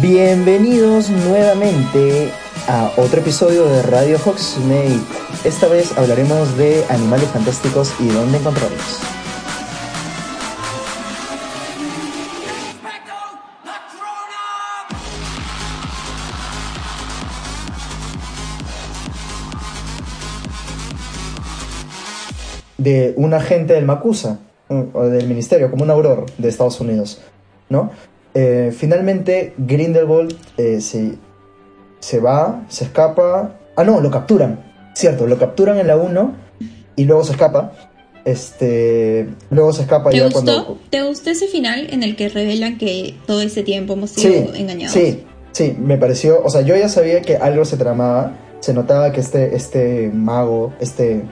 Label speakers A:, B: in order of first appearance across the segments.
A: Bienvenidos nuevamente a otro episodio de Radio Hogsmeade. Esta vez hablaremos de animales fantásticos y dónde encontrarlos. De un agente del Macusa, o del ministerio, como un auror de Estados Unidos, ¿no? Eh, finalmente Grindelwald eh, se, se va, se escapa. Ah, no, lo capturan. Cierto, lo capturan en la 1 y luego se escapa. Este, luego se escapa
B: ¿Te
A: ya
B: gustó?
A: cuando.
B: ¿Te gustó ese final en el que revelan que todo ese tiempo hemos sido engañados?
A: Sí, sí, me pareció. O sea, yo ya sabía que algo se tramaba. Se notaba que este, este mago, este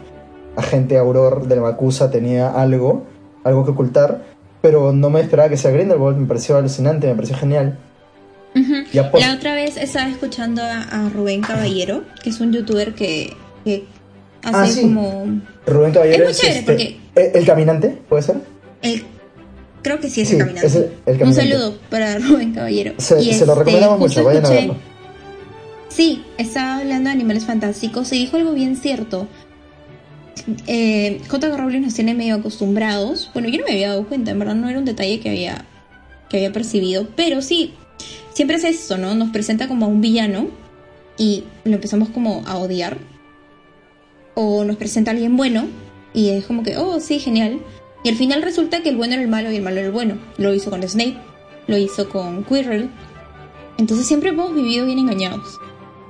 A: agente auror del Macusa tenía algo, algo que ocultar. Pero no me esperaba que sea Grindelwald. Me pareció alucinante, me pareció genial. Ya pues-
B: La otra vez estaba escuchando a, a Rubén Caballero, que es un youtuber que, que hace
A: Ah, sí.
B: como...
A: Rubén Caballero
B: Es muy chévere,
A: este,
B: porque-
A: ¿el, el caminante, ¿puede ser?
B: El, creo que sí es
A: Sí,
B: el caminante.
A: es el- el
B: Un
A: caminante.
B: saludo para Rubén Caballero.
A: Se,
B: Y,
A: se lo
B: este,
A: recomendamos
B: justo
A: mucho, vayan a
B: escuché-
A: verlo.
B: Sí, estaba hablando de animales fantásticos y dijo algo bien cierto. Eh, J.K. Nos tiene medio acostumbrados. Bueno, yo no me había dado cuenta, en verdad no era un detalle que había, que había percibido. Pero sí, siempre es esto, ¿no? Nos presenta como a un villano y lo empezamos como a odiar. O nos presenta a alguien bueno y es como que, oh, sí, genial. Y al final resulta que el bueno era el malo y el malo era el bueno. Lo hizo con Snape, lo hizo con Quirrell. Entonces siempre hemos vivido bien engañados.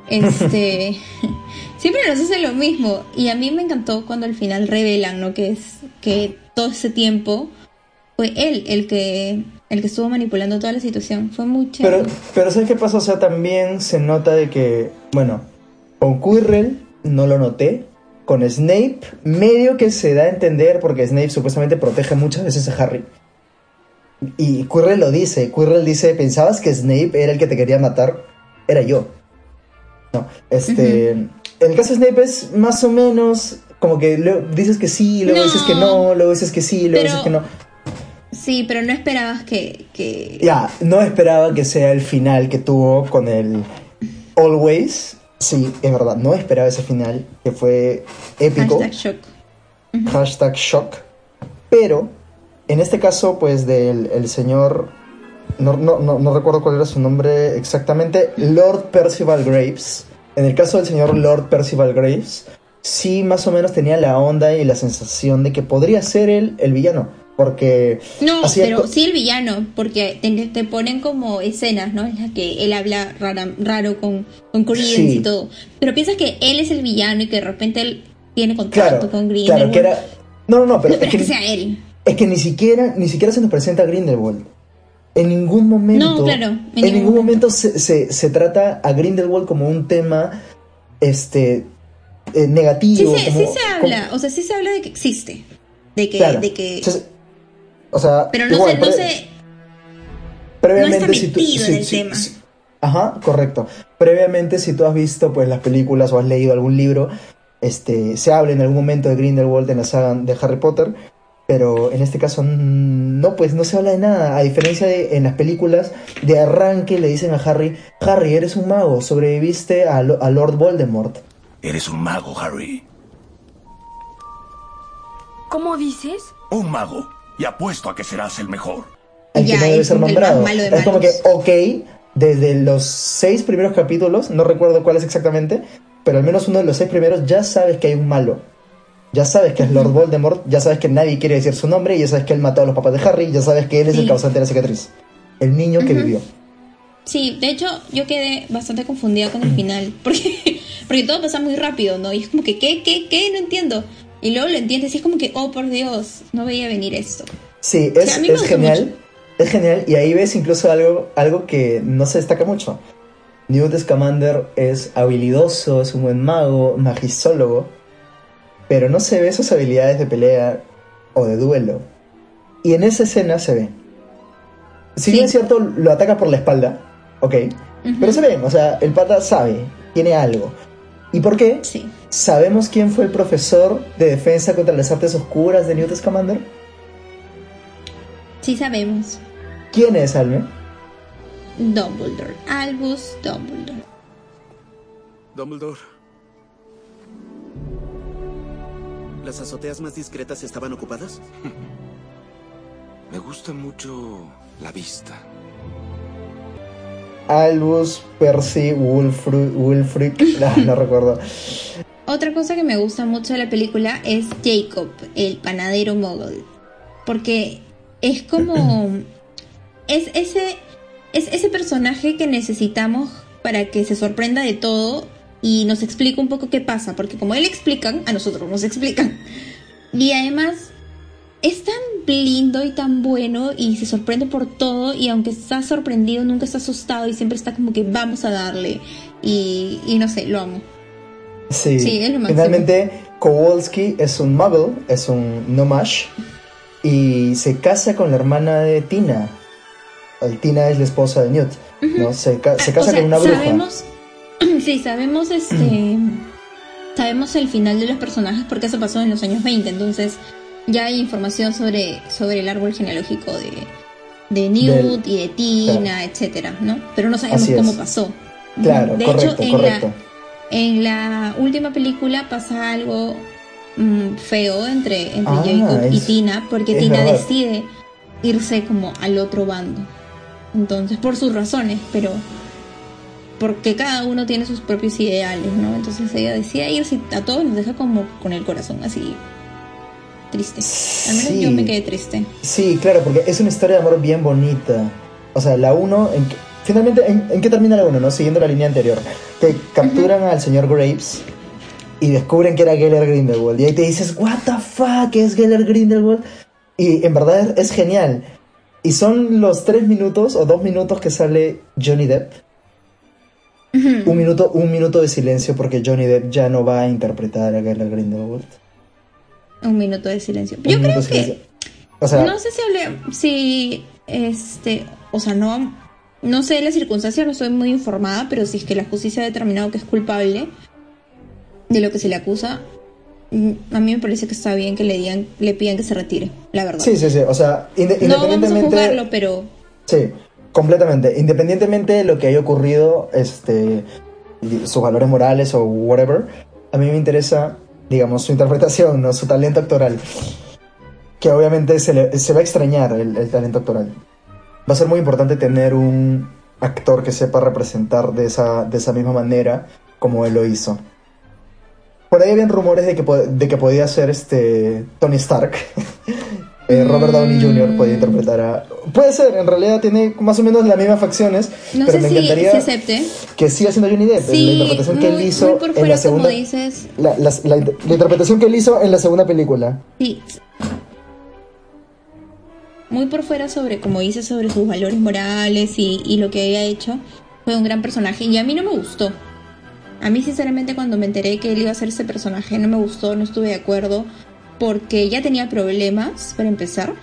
B: Este. siempre nos hacen lo mismo. Y a mí me encantó cuando al final revelan, ¿no? Que es que todo ese tiempo fue él el que el que estuvo manipulando toda la situación. Fue chévere.
A: Pero, pero ¿sabes qué pasa? O sea, también se nota de que, bueno, con Quirrell no lo noté. Con Snape, medio que se da a entender porque Snape supuestamente protege muchas veces a Harry. Y Quirrell lo dice. Quirrell dice, ¿pensabas que Snape era el que te quería matar? Era yo. No, este... En el caso de Snape es más o menos como que luego dices que sí, luego
B: No.
A: dices que no, luego dices que sí, luego
B: Pero-
A: dices que no.
B: Sí, pero no esperabas que. que...
A: Ya, no esperaba que sea el final que tuvo con el Always. Sí, es verdad, no esperaba ese final, que fue épico.
B: Hashtag shock.
A: Hashtag shock. Pero, en este caso, pues del el señor... No, no, no, no recuerdo cuál era su nombre exactamente. Lord Percival Graves. En el caso del señor Lord Percival Graves, sí más o menos tenía la onda y la sensación de que podría ser él el villano. Porque...
B: No, pero sí el villano, porque te, te ponen como escenas, ¿no? En las que él habla rara- raro con, con Credence
A: Sí.
B: y todo. Pero piensas que él es el villano y que de repente él tiene contacto
A: Claro,
B: con Grindelwald.
A: claro, que era... No, no, no, pero
B: No
A: es que,
B: que sea él.
A: es que ni siquiera, ni siquiera se nos presenta Grindelwald. En ningún momento.
B: No, claro,
A: En,
B: en ningún
A: momento se, se- se trata a Grindelwald como un tema este eh,
B: Sí,
A: negativo.
B: se,
A: como-
B: sí se habla, o sea, sí se habla de que existe. De que,
A: Claro.
B: de que.
A: O sea,
B: pero no
A: igual,
B: sé, no
A: pre- previamente
B: no está
A: si tú-
B: metido en
A: si-
B: el
A: si-
B: tema.
A: ajá, correcto. Previamente, si tú has visto pues las películas o has leído algún libro, este, se habla en algún momento de Grindelwald en la saga de Harry Potter, pero en este caso no, pues no se habla de nada. A diferencia de en las películas, de arranque le dicen a Harry, Harry, eres un mago, sobreviviste a, Lo- a Lord Voldemort.
C: Eres un mago, Harry.
D: ¿Cómo dices?
C: Un mago. Y apuesto a que serás el mejor.
B: Ya,
A: que no debe ser
B: el
A: nombrado.
B: de
A: es como que, ok, desde los seis primeros capítulos, no recuerdo cuáles exactamente, pero al menos uno de los seis primeros ya sabes que hay un malo. Ya sabes que es Lord Voldemort, ya sabes que nadie quiere decir su nombre, ya sabes que él mató a los papás de Harry, ya sabes que él es el causante de la cicatriz. El niño que vivió.
B: Sí, de hecho, yo quedé bastante confundida con el final. Porque, porque todo pasa muy rápido, ¿no? Y es como que, ¿qué, qué, qué? No entiendo. Y luego lo entiendes y es como que, oh, por Dios, no veía venir esto.
A: Sí, es,
B: a mí me
A: es genial.
B: mucho.
A: Es genial. Y ahí ves incluso algo, algo que no se destaca mucho. Newt Scamander es habilidoso, es un buen mago, magistólogo, pero no se ve sus habilidades de pelea o de duelo. Y en esa escena se ve. Si
B: Sí.
A: bien es cierto, lo ataca por la espalda, ok, pero se ve, o sea, el pata sabe, tiene algo. ¿Y por qué?
B: Sí.
A: ¿Sabemos quién fue el profesor de defensa contra las artes oscuras de Newt Scamander?
B: Sí sabemos.
A: ¿Quién es, Alme?
B: Dumbledore. Albus Dumbledore.
D: Dumbledore. ¿Las azoteas más discretas estaban ocupadas?
C: Me gusta mucho la vista.
A: Albus, Percy, Wulfric, no, no recuerdo.
B: Otra cosa que me gusta mucho de la película es Jacob, el panadero mogul. Porque es como. Es ese, es ese personaje que necesitamos para que se sorprenda de todo y nos explique un poco qué pasa. Porque como él explican, a nosotros nos explican. Y además es tan lindo y tan bueno y se sorprende por todo y aunque está sorprendido nunca está asustado y siempre está como que vamos a darle y, y no sé, lo amo.
A: Sí,
B: Sí, es lo máximo.
A: finalmente Kowalski es un muggle, es un nomash y se casa con la hermana de Tina. El Tina es la esposa de Newt, ¿no? Se, ca- se
B: Ah,
A: casa
B: o sea,
A: con una bruja.
B: Sabemos, sí, sabemos este, sabemos el final de los personajes porque eso pasó en los años 20, entonces ya hay información sobre, sobre el árbol genealógico de, de Newt
A: Del-
B: y de Tina, etcétera, ¿no? Pero no sabemos cómo pasó.
A: Claro,
B: de
A: correcto,
B: hecho, en
A: correcto.
B: la, en la última película pasa algo mm, feo entre, entre
A: Ah,
B: Jacob y Tina, porque Tina
A: verdad.
B: decide irse como al otro bando. Entonces, por sus razones, pero porque cada uno tiene sus propios ideales, ¿no? Entonces ella decide irse a todos nos deja como con el corazón así triste. Al menos
A: Sí.
B: yo me quedé triste.
A: Sí, claro, porque es una historia de amor bien bonita. O sea, la 1, en que- finalmente, ¿en, en qué termina la 1, no? Siguiendo la línea anterior. Que capturan al señor Graves y descubren que era Geller Grindelwald. Y ahí te dices, what the fuck, es Geller Grindelwald? Y en verdad es genial. Y son los tres minutos o dos minutos que sale Johnny Depp. Un minuto, un minuto de silencio porque Johnny Depp ya no va a interpretar a Geller Grindelwald.
B: Un minuto de silencio.
A: Un
B: Yo creo que
A: silencio. O sea,
B: no sé si hablé, si este, o sea, no, no sé las circunstancias, no estoy muy informada, pero si es que la justicia ha determinado que es culpable de lo que se le acusa, mm, a mí me parece que está bien que le digan, le pidan que se retire, la verdad.
A: sí, sí, sí. O sea, inde-
B: no vamos a
A: independientemente.
B: juzgarlo, pero
A: Sí, completamente. Independientemente de lo que haya ocurrido, este, sus valores morales o whatever, a mí me interesa, digamos, su interpretación, ¿no? su talento actoral. Que obviamente se, le- va a extrañar el, talento actoral. Va a ser muy importante tener un actor que sepa representar de esa, de esa misma manera como él lo hizo. Por ahí habían rumores de que, de que podía ser este Tony Stark. Eh, Robert Downey Jr. podía interpretar a... Puede ser, en realidad tiene más o menos las mismas facciones,
B: no
A: pero
B: sé
A: me
B: si
A: encantaría
B: acepte.
A: que siga siendo Johnny Depp. la
B: Sí,
A: que él
B: muy,
A: hizo
B: muy por
A: en
B: fuera,
A: la segunda...
B: como dices.
A: La, la- la- la interpretación que él hizo en la segunda película.
B: Sí. Muy por fuera sobre, como dice, sobre sus valores morales y, y lo que había hecho. Fue un gran personaje y a mí no me gustó. A mí sinceramente cuando me enteré que él iba a ser ese personaje no me gustó, no estuve de acuerdo. Porque ya tenía problemas, para empezar.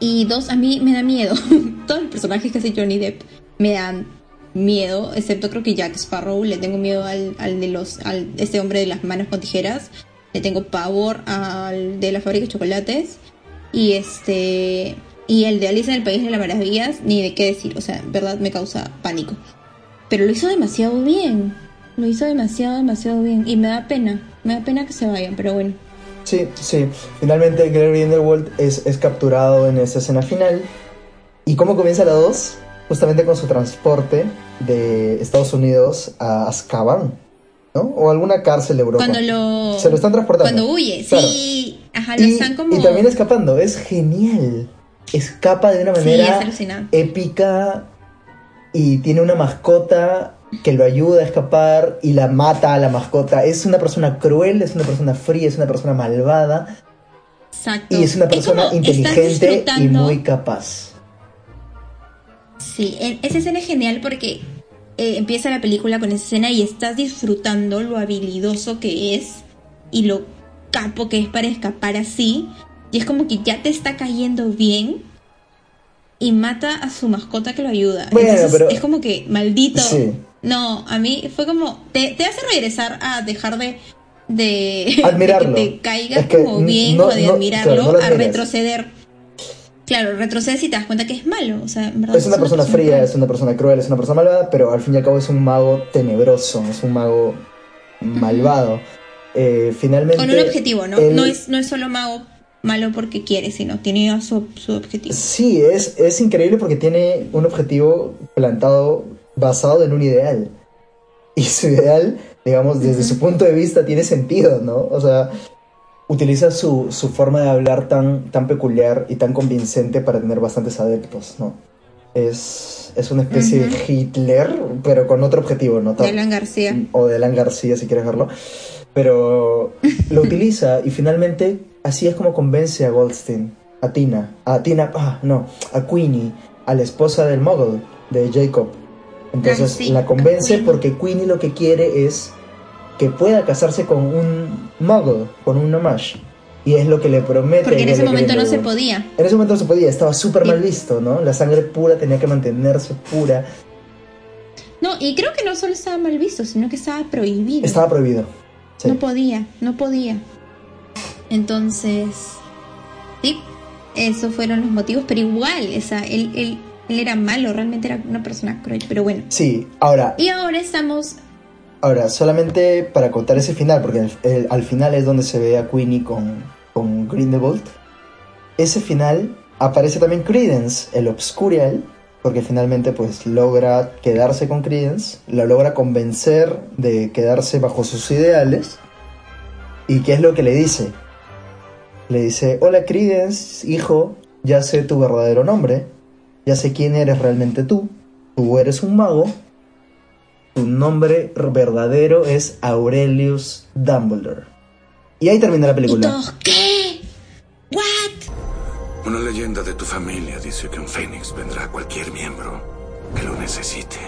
B: Y dos, a mí me da miedo. Todos los personajes que hace Johnny Depp me dan miedo, excepto creo que Jack Sparrow. Le tengo miedo al, de los, al este hombre de las manos con tijeras. Le tengo pavor al de la fábrica de chocolates. Y este. Y el de Alice en el País de las Maravillas, ni de qué decir. O sea, verdad me causa pánico. Pero lo hizo demasiado bien. Lo hizo demasiado, demasiado bien. Y me da pena. Me da pena que se vayan, pero bueno.
A: Sí, sí. Finalmente Gary Grindelwald es, es capturado en esa escena final. ¿Y cómo comienza la 2? Justamente con su transporte de Estados Unidos a Azkaban, ¿no? O alguna cárcel de Europa.
B: Cuando lo.
A: Se lo están transportando.
B: Cuando huye,
A: Claro.
B: sí. Ajá, lo
A: y,
B: están como.
A: y también escapando, es genial. Escapa de una
B: Sí,
A: manera
B: es
A: épica y tiene una mascota que lo ayuda a escapar y la mata a la mascota. Es una persona cruel, es una persona fría, es una persona malvada
B: Exacto.
A: y es una persona inteligente y muy capaz.
B: Sí, esa escena es genial porque eh, empieza la película con esa escena y estás disfrutando lo habilidoso que es y lo capo que es para escapar así. Y es como que ya te está cayendo bien y mata a su mascota que lo ayuda.
A: Bueno,
B: Entonces,
A: pero-
B: es como que maldito.
A: Sí.
B: No, a mí fue como. Te, te hace regresar a dejar de. De,
A: Admirarlo.
B: de que te caigas
A: Es que
B: como bien
A: no-
B: o de
A: no-
B: admirarlo
A: claro, no
B: a retroceder. claro, retrocedes y te das cuenta que es malo. O sea, en verdad
A: Es una persona fría,
B: cruel.
A: es una persona cruel, es una persona malvada, pero al fin y al cabo es un mago tenebroso, es un mago malvado. Eh, finalmente.
B: Con un objetivo, ¿no?
A: él-
B: No, es, no es solo mago malo porque quiere, sino tiene su, su objetivo.
A: Sí, es, es increíble porque tiene un objetivo plantado basado en un ideal. Y su ideal, digamos, desde su punto de vista tiene sentido, ¿no? O sea, utiliza su, su forma de hablar tan, tan peculiar y tan convincente para tener bastantes adeptos, ¿no? Es, es una especie de Hitler, pero con otro objetivo, ¿no?
B: De Alan García.
A: o de Alan García, si quieres verlo. Pero lo utiliza y finalmente así es como convence a Goldstein, a Tina, a Tina, ah, no, a Queenie, a la esposa del Muggle, de Jacob. Entonces
B: sí,
A: la convence porque Queenie lo que quiere es que pueda casarse con un Muggle, con un Namash. Y es lo que le promete.
B: Porque en ese momento no se podía.
A: En ese momento no se podía, estaba súper
B: Sí.
A: mal visto, ¿no? La sangre pura tenía que mantenerse pura.
B: No, y creo que no solo estaba mal visto, sino que estaba prohibido.
A: Estaba prohibido.
B: No podía, no podía. Entonces, sí, esos fueron los motivos, pero igual, o sea, él, él, era malo, realmente era una persona cruel, pero bueno.
A: Sí, ahora,
B: Y ahora estamos,
A: Ahora, solamente para contar ese final, porque el- el- al final es donde se ve a Queenie con, con Grindelwald. Ese final aparece también Credence, el Obscurial, porque finalmente pues logra quedarse con Credence, lo logra convencer de quedarse bajo sus ideales. ¿Y qué es lo que le dice? Le dice, hola Credence, hijo, ya sé tu verdadero nombre, ya sé quién eres realmente tú, tú eres un mago, tu nombre verdadero es Aurelius Dumbledore. Y ahí termina la
B: ¿y
A: película.
B: qué? ¿What?
C: Una leyenda de tu familia dice que un fénix vendrá a cualquier miembro que lo necesite.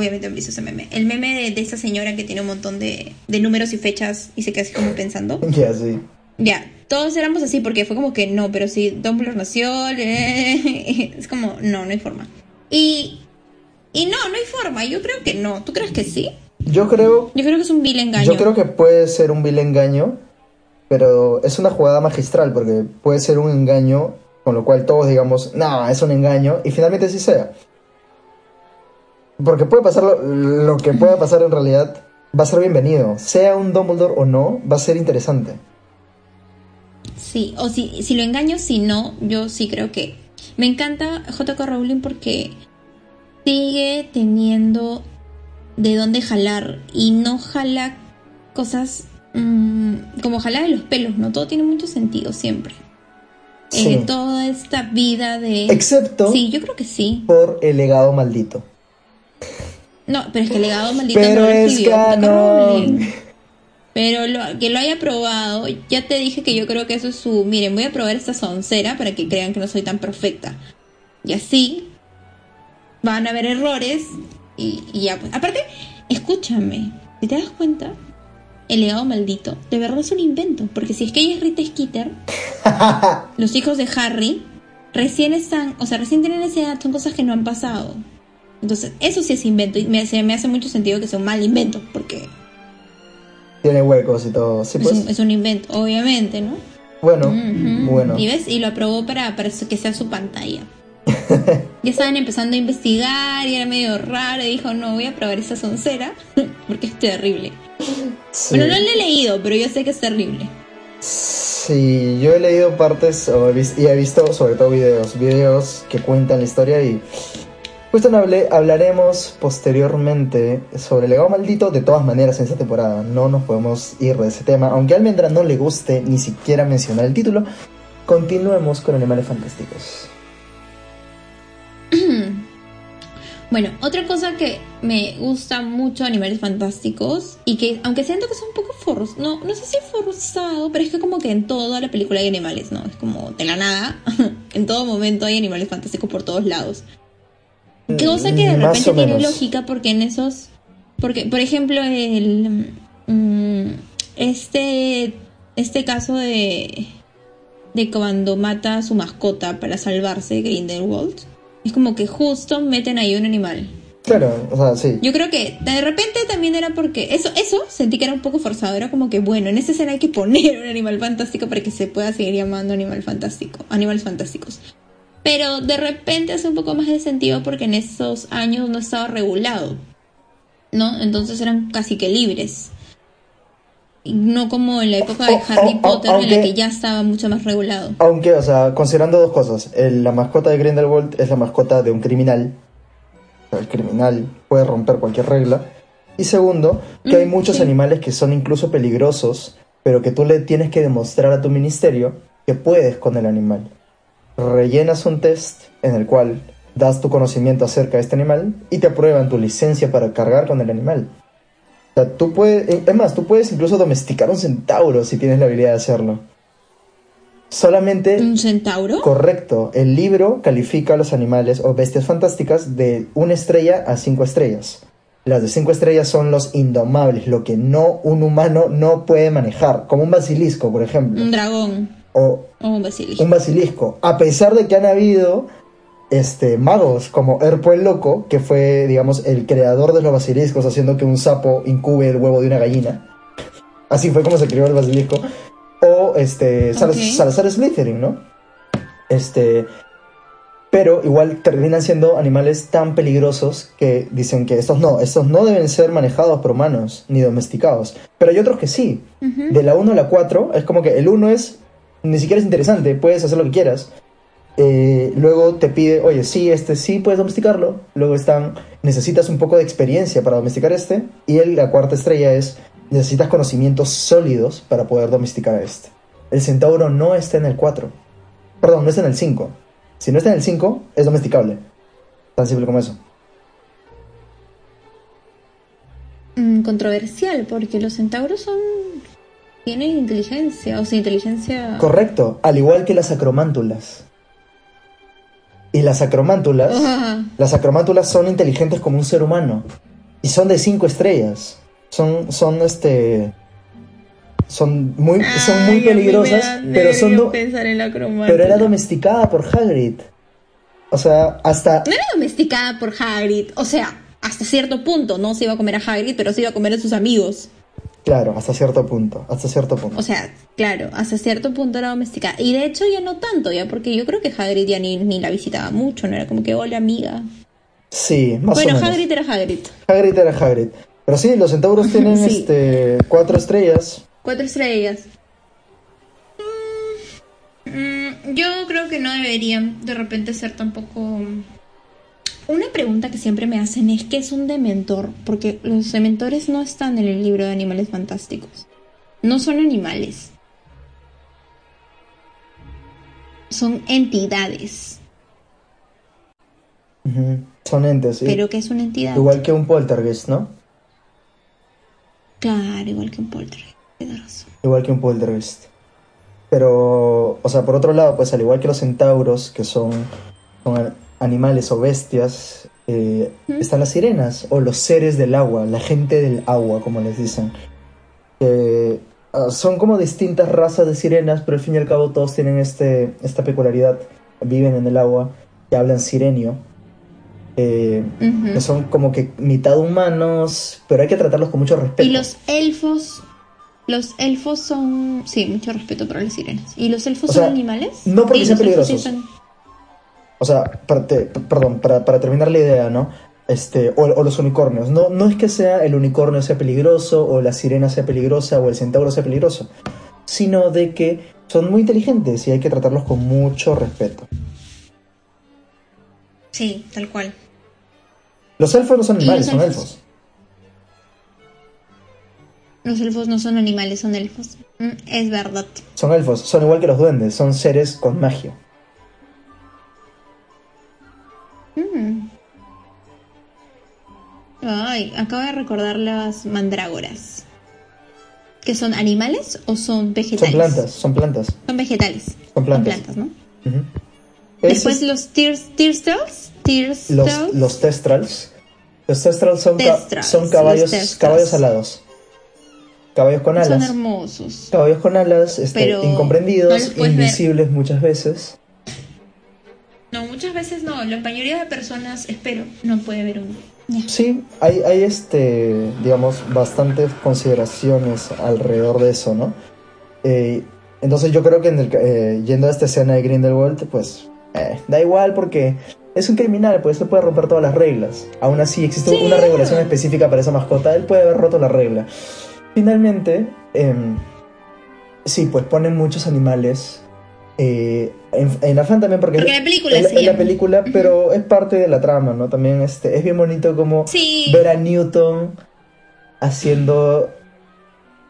B: Obviamente han visto ese meme. El meme de, de esta señora que tiene un montón de, de números y fechas y se queda así como pensando.
A: Ya, sí.
B: Ya, todos éramos así porque fue como que no, pero si Dumbledore nació, eh, es como, no, no hay forma. Y, y no, no hay forma, yo creo que no. ¿Tú crees que sí?
A: Yo creo,
B: Yo creo que es un vil engaño.
A: yo creo que puede ser un vil engaño, pero es una jugada magistral porque puede ser un engaño con lo cual todos digamos, no, es un engaño y finalmente sí sea. Porque puede pasar lo, lo que pueda pasar en realidad, va a ser bienvenido. Sea un Dumbledore o no, va a ser interesante.
B: Sí, o si, si lo engaño, si no, yo sí creo que... Me encanta J.K. Rowling porque sigue teniendo de dónde jalar y no jala cosas mm, como jala de los pelos, ¿no? Todo tiene mucho sentido siempre.
A: Sí.
B: Eh, toda esta vida de...
A: Excepto
B: Sí, yo creo que sí.
A: por el legado maldito.
B: No, pero es que el legado maldito
A: Pero
B: no lo
A: es
B: escribió
A: canon.
B: Rowling. Pero lo, que lo haya probado, ya te dije que yo creo que eso es su. Miren, voy a probar esta soncera para que crean que no soy tan perfecta. Y así van a haber errores y, y ya. pues. Aparte, escúchame, si te das cuenta, el legado maldito de verdad es un invento. Porque si es que ella es Rita Skeeter, los hijos de Harry recién están, o sea, recién tienen esa edad, son cosas que no han pasado. Entonces, eso sí es invento y me hace, me hace mucho sentido que sea un mal invento, porque
A: Tiene huecos y todo. Sí,
B: es,
A: pues.
B: un, es un invento, obviamente, ¿no?
A: Bueno,
B: Ujú.
A: bueno.
B: Y ves, y lo aprobó para, que sea su pantalla. ya estaban empezando a investigar y era medio raro y dijo, no, voy a probar esa soncera porque es terrible.
A: Sí.
B: Bueno, no lo he leído, pero yo sé que es terrible.
A: Sí, yo he leído partes o he vis- y he visto sobre todo videos, videos que cuentan la historia y justo hablaremos posteriormente sobre el legado maldito de todas maneras en esta temporada. No nos podemos ir de ese tema, aunque a Almendra no le guste ni siquiera mencionar el título. Continuemos con Animales Fantásticos.
B: Bueno, otra cosa que me gusta mucho Animales Fantásticos y que, aunque siento que es un poco forzado, no, no sé si forzado, pero es que como que en toda la película hay animales, ¿no? Es como de la nada, en todo momento hay animales fantásticos por todos lados. Cosa que de
A: Mm,
B: repente tiene
A: menos.
B: lógica porque en esos, porque por ejemplo el, mm, este, este caso de, de cuando mata a su mascota para salvarse, Grindelwald, es como que justo meten ahí un animal.
A: Claro, o sea, sí.
B: Yo creo que de repente también era porque eso, eso sentí que era un poco forzado. Era como que bueno, en esa escena hay que poner un animal fantástico para que se pueda seguir llamando animal fantástico, animales fantásticos. Pero de repente hace un poco más de sentido porque en esos años no estaba regulado, ¿no? Entonces eran casi que libres. No como en la época de
A: Oh,
B: Harry
A: oh, oh,
B: Potter en la que ya estaba mucho más regulado.
A: Aunque, o sea, considerando dos cosas. El- la mascota de Grindelwald es la mascota de un criminal. El criminal puede romper cualquier regla. Y segundo, que hay
B: Mm,
A: muchos
B: sí.
A: animales que son incluso peligrosos, pero que tú le tienes que demostrar a tu ministerio que puedes con el animal. Rellenas un test en el cual das tu conocimiento acerca de este animal y te aprueban tu licencia para cargar con el animal. O sea, tú puedes, es más, tú puedes incluso domesticar un centauro si tienes la habilidad de hacerlo. Solamente
B: ¿Un centauro?
A: Correcto. El libro califica a los animales o bestias fantásticas de una estrella a cinco estrellas. Las de cinco estrellas son los indomables, lo que no un humano no puede manejar, como un basilisco, por ejemplo,
B: Un dragón
A: o
B: un basilisco.
A: un basilisco. A pesar de que han habido este magos como Erpo el loco, que fue, digamos, el creador de los basiliscos, haciendo que un sapo incube el huevo de una gallina. Así fue como se creó el basilisco. O este Sal-. Salazar Slytherin, ¿no? Este, pero igual terminan siendo animales tan peligrosos que dicen que estos no, estos no deben ser manejados por humanos ni domesticados. Pero hay otros que sí. De la 1 a la 4 es como que el 1 es ni siquiera es interesante, puedes hacer lo que quieras. Eh, luego te pide, oye, sí, este sí puedes domesticarlo. Luego están, necesitas un poco de experiencia para domesticar este. Y el- la cuarta estrella es, necesitas conocimientos sólidos para poder domesticar este. El centauro no está en el 4. Perdón, no está en el 5. Si no está en el 5, es domesticable. Tan simple como eso.
B: Mm, controversial, porque los centauros son. Tienen inteligencia, o sea, inteligencia.
A: Correcto, al igual que las acromántulas. Y las acromántulas, las acromántulas son inteligentes como un ser humano. Y son de 5 estrellas. Son, son este. Son muy, son muy peligrosas, pero son pero era domesticada por Hagrid. O sea, hasta
B: No era domesticada por Hagrid, o sea, hasta cierto punto no se iba a comer a Hagrid, pero se iba a comer a sus amigos.
A: Claro, hasta cierto punto, hasta cierto punto.
B: O sea, claro, hasta cierto punto era domesticada. Y de hecho ya no tanto, ya, porque yo creo que Hagrid ya ni, ni la visitaba mucho, no era como que, hola amiga.
A: sí, más
B: bueno,
A: o menos.
B: Hagrid era Hagrid.
A: Hagrid era Hagrid. Pero sí, los centauros tienen
B: Sí.
A: este cuatro estrellas.
B: Cuatro estrellas. Mm, mm, yo creo que no deberían de repente ser tampoco... Una pregunta que siempre me hacen es ¿qué es un dementor? Porque los dementores no están en el libro de animales fantásticos. No son animales. Son entidades.
A: Son entes, sí.
B: Pero ¿qué es una entidad?
A: Igual que un poltergeist, ¿no?
B: Claro, igual que un poltergeist.
A: Igual que un poltergeist. Pero, o sea, por otro lado, pues al igual que los centauros, que son, animales o bestias, eh, están las sirenas o los seres del agua, la gente del agua, como les dicen. Ah, son como distintas razas de sirenas, pero al fin y al cabo todos tienen este, esta peculiaridad. Viven en el agua, que hablan sirenio. eh, son como que mitad humanos, pero hay que tratarlos con mucho respeto.
B: Y los elfos. Los elfos son. Sí, mucho respeto para las sirenas. ¿Y los elfos
A: O
B: son animales?
A: no porque sean
B: sí
A: peligrosos.
B: son-
A: O sea, para te- p- perdón, para, para terminar la idea, ¿no? Este, o, o los unicornios. No, no es que sea el unicornio sea peligroso, o la sirena sea peligrosa, o el centauro sea peligroso, sino de que son muy inteligentes y hay que tratarlos con mucho respeto.
B: Sí, tal cual.
A: Los elfos no son
B: ¿Y
A: animales, son
B: elfos?
A: elfos.
B: Los elfos no son animales, son elfos. Mm, es verdad.
A: Son elfos, son igual que los duendes, son seres con magia.
B: Mm. Ay, acabo de recordar las mandrágoras. ¿Que son animales o son
A: Son
B: vegetales?
A: plantas, son plantas.
B: Son vegetales.
A: Son plantas.
B: ¿no? Después los tears. Tearstals.
A: los, los testrals. Los testrals son, ca-
B: Testrals,
A: son
B: los
A: caballos,
B: testrals.
A: caballos alados. Caballos con
B: Son
A: alas.
B: hermosos.
A: Caballos con alas, este,
B: no
A: incomprendidos,
B: ver.
A: invisibles muchas veces.
B: No, muchas veces no. La mayoría de personas, espero, no puede ver uno. Ya.
A: Sí, hay, hay este, digamos, bastantes consideraciones alrededor de eso, ¿no? Eh, entonces yo creo que en el, eh, yendo a esta escena de Grindelwald, pues eh, da igual porque es un criminal, pues él puede romper todas las reglas. Aún así existe
B: Sí.
A: una regulación específica para esa mascota, él puede haber roto la regla. Finalmente, em, sí, pues ponen muchos animales. Eh, en, en Afán también porque,
B: Porque la película
A: en,
B: se
A: en la
B: llama.
A: película, pero es parte de la trama, ¿no? También este, es bien bonito como
B: Sí.
A: ver a Newton haciendo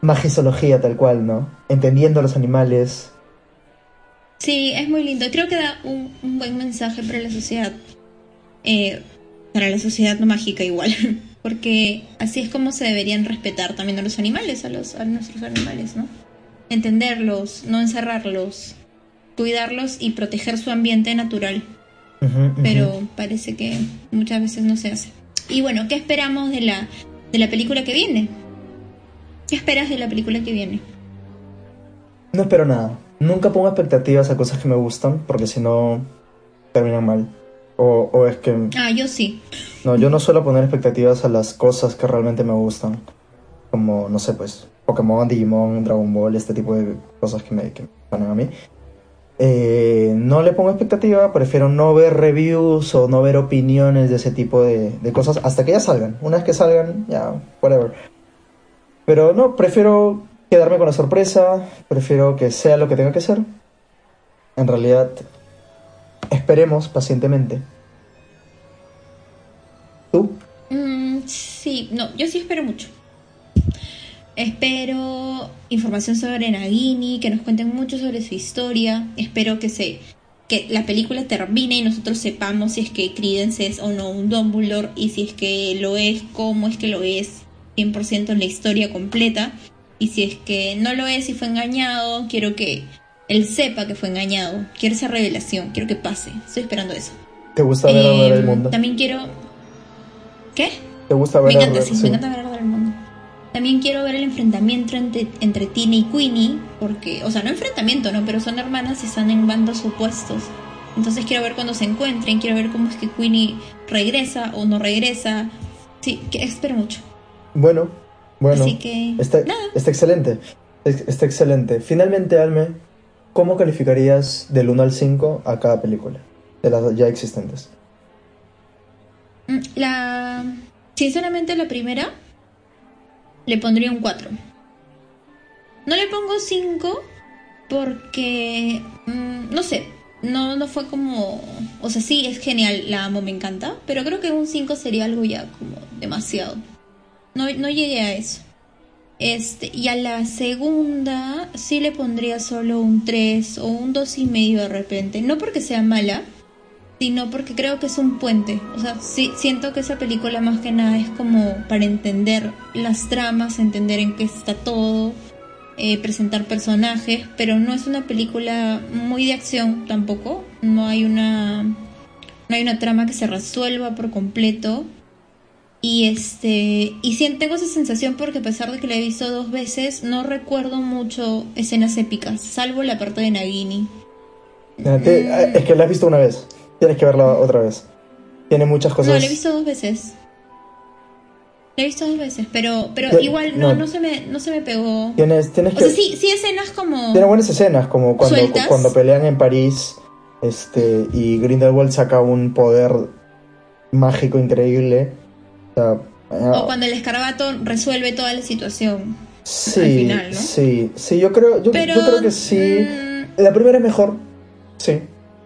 A: magisología tal cual, ¿no? Entendiendo a los animales.
B: Sí, es muy lindo. Creo que da un, un buen mensaje para la sociedad. Eh, para la sociedad no mágica igual. Porque así es como se deberían respetar también a los animales, a, los, a nuestros animales, ¿no? Entenderlos, no encerrarlos, cuidarlos y proteger su ambiente natural.
A: Ujú, ujú.
B: Pero parece que muchas veces no se hace. Y bueno, ¿qué esperamos de la, de la película que viene? ¿Qué esperas de la película que viene?
A: No espero nada. Nunca pongo expectativas a cosas que me gustan, porque si no, terminan mal. O, o es que...
B: Ah, yo sí.
A: No, yo no suelo poner expectativas a las cosas que realmente me gustan. Como, no sé, pues, Pokémon, Digimon, Dragon Ball, este tipo de cosas que me, que me a mí. Eh, no le pongo expectativa, prefiero no ver reviews o no ver opiniones de ese tipo de, cosas hasta que ya salgan. Una vez que salgan, ya, whatever. Pero no, prefiero quedarme con la sorpresa, prefiero que sea lo que tenga que ser. En realidad, esperemos pacientemente. ¿Tú?
B: Mm, sí, no, yo sí espero mucho. Espero información sobre Nagini, que nos cuenten mucho sobre su historia. Espero que se que la película termine y nosotros sepamos si es que Credence es o no un Dumbledore y si es que lo es, cómo es que lo es 100% en la historia completa. Y si es que no lo es y fue engañado, quiero que él sepa que fue engañado. Quiero esa revelación, quiero que pase. Estoy esperando eso.
A: ¿Te gusta ver arder el
B: Em,
A: mundo?
B: También quiero... ¿Qué?
A: ¿Te gusta
B: Me
A: ver
B: sí,
A: sí.
B: me encanta ver el mundo. También quiero ver el enfrentamiento entre, entre Tina y Queenie, porque, o sea, no enfrentamiento, ¿no? Pero son hermanas y están en bandos opuestos. Entonces quiero ver cuando se encuentren, quiero ver cómo es que Queenie regresa o no regresa. Sí, que espero mucho.
A: Bueno, bueno.
B: Así que,
A: Está,
B: nada.
A: está excelente. Es- Está excelente. Finalmente, Alme, ¿cómo calificarías del 1 al 5 a cada película? De las ya existentes.
B: Mm, La. Sinceramente, la primera le pondría un 4. No le pongo 5 porque. mm, no sé. No, no fue como. O sea, sí, es genial, la amo, me encanta. Pero creo que un 5 sería algo ya como demasiado. No, no llegué a eso. Este, y a la segunda sí le pondría solo un 3 o un 2 y medio de repente. No porque sea mala, sino porque creo que es un puente. O sea, sí, siento que esa película más que nada es como para entender las tramas, entender en qué está todo, eh, presentar personajes, pero no es una película muy de acción tampoco. No hay una, no hay una trama que se resuelva por completo. Y este, y tengo esa sensación porque a pesar de que la he visto dos veces, no recuerdo mucho escenas épicas, salvo la parte de Nagini.
A: Ah, ah, Es que la has visto una vez. Tienes que verla otra vez. Tiene muchas cosas.
B: No, la he visto dos veces. La he visto dos veces, pero, pero igual no,
A: no.
B: no se me, no se me pegó.
A: Tienes, tienes
B: O
A: que.
B: sea, sí, sí escenas como.
A: Tiene buenas escenas, como cuando,
B: ¿Sueltas?
A: cuando pelean en París este, y Grindelwald saca un poder mágico increíble. O sea, ah,
B: O cuando el escarabato resuelve toda la situación.
A: sí,
B: al final, ¿no?
A: sí, sí, yo creo, yo,
B: Pero.
A: yo creo que sí.
B: mm,
A: La primera es mejor. Sí,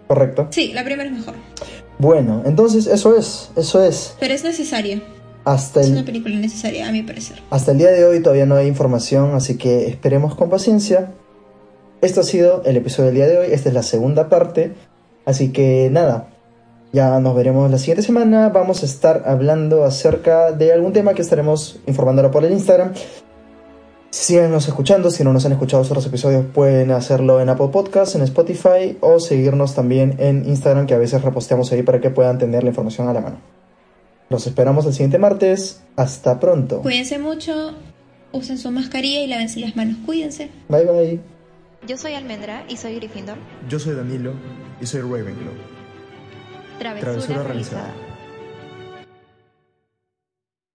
A: correcto.
B: sí, la primera es mejor.
A: Bueno, entonces eso es, eso es.
B: Pero es necesaria.
A: Hasta
B: Es una
A: el,
B: película necesaria, a mi parecer.
A: hasta el día de hoy todavía no hay información, así que esperemos con paciencia. Esto ha sido el episodio del día de hoy, esta es la segunda parte, así que nada, Ya nos veremos la siguiente semana. Vamos a estar hablando acerca de algún tema que estaremos informándolo por el Instagram. Síganos escuchando, si no nos han escuchado otros episodios pueden hacerlo en Apple Podcasts, en Spotify o seguirnos también en Instagram que a veces reposteamos ahí para que puedan tener la información a la mano. Los esperamos el siguiente martes. Hasta pronto.
B: Cuídense mucho, usen su mascarilla y lávense las manos. Cuídense.
A: Bye bye.
E: Yo soy Almendra y soy Gryffindor.
A: Yo soy Danilo y soy Ravenclaw.
E: Travesura,
A: Travesura
E: realizada.
A: realizada.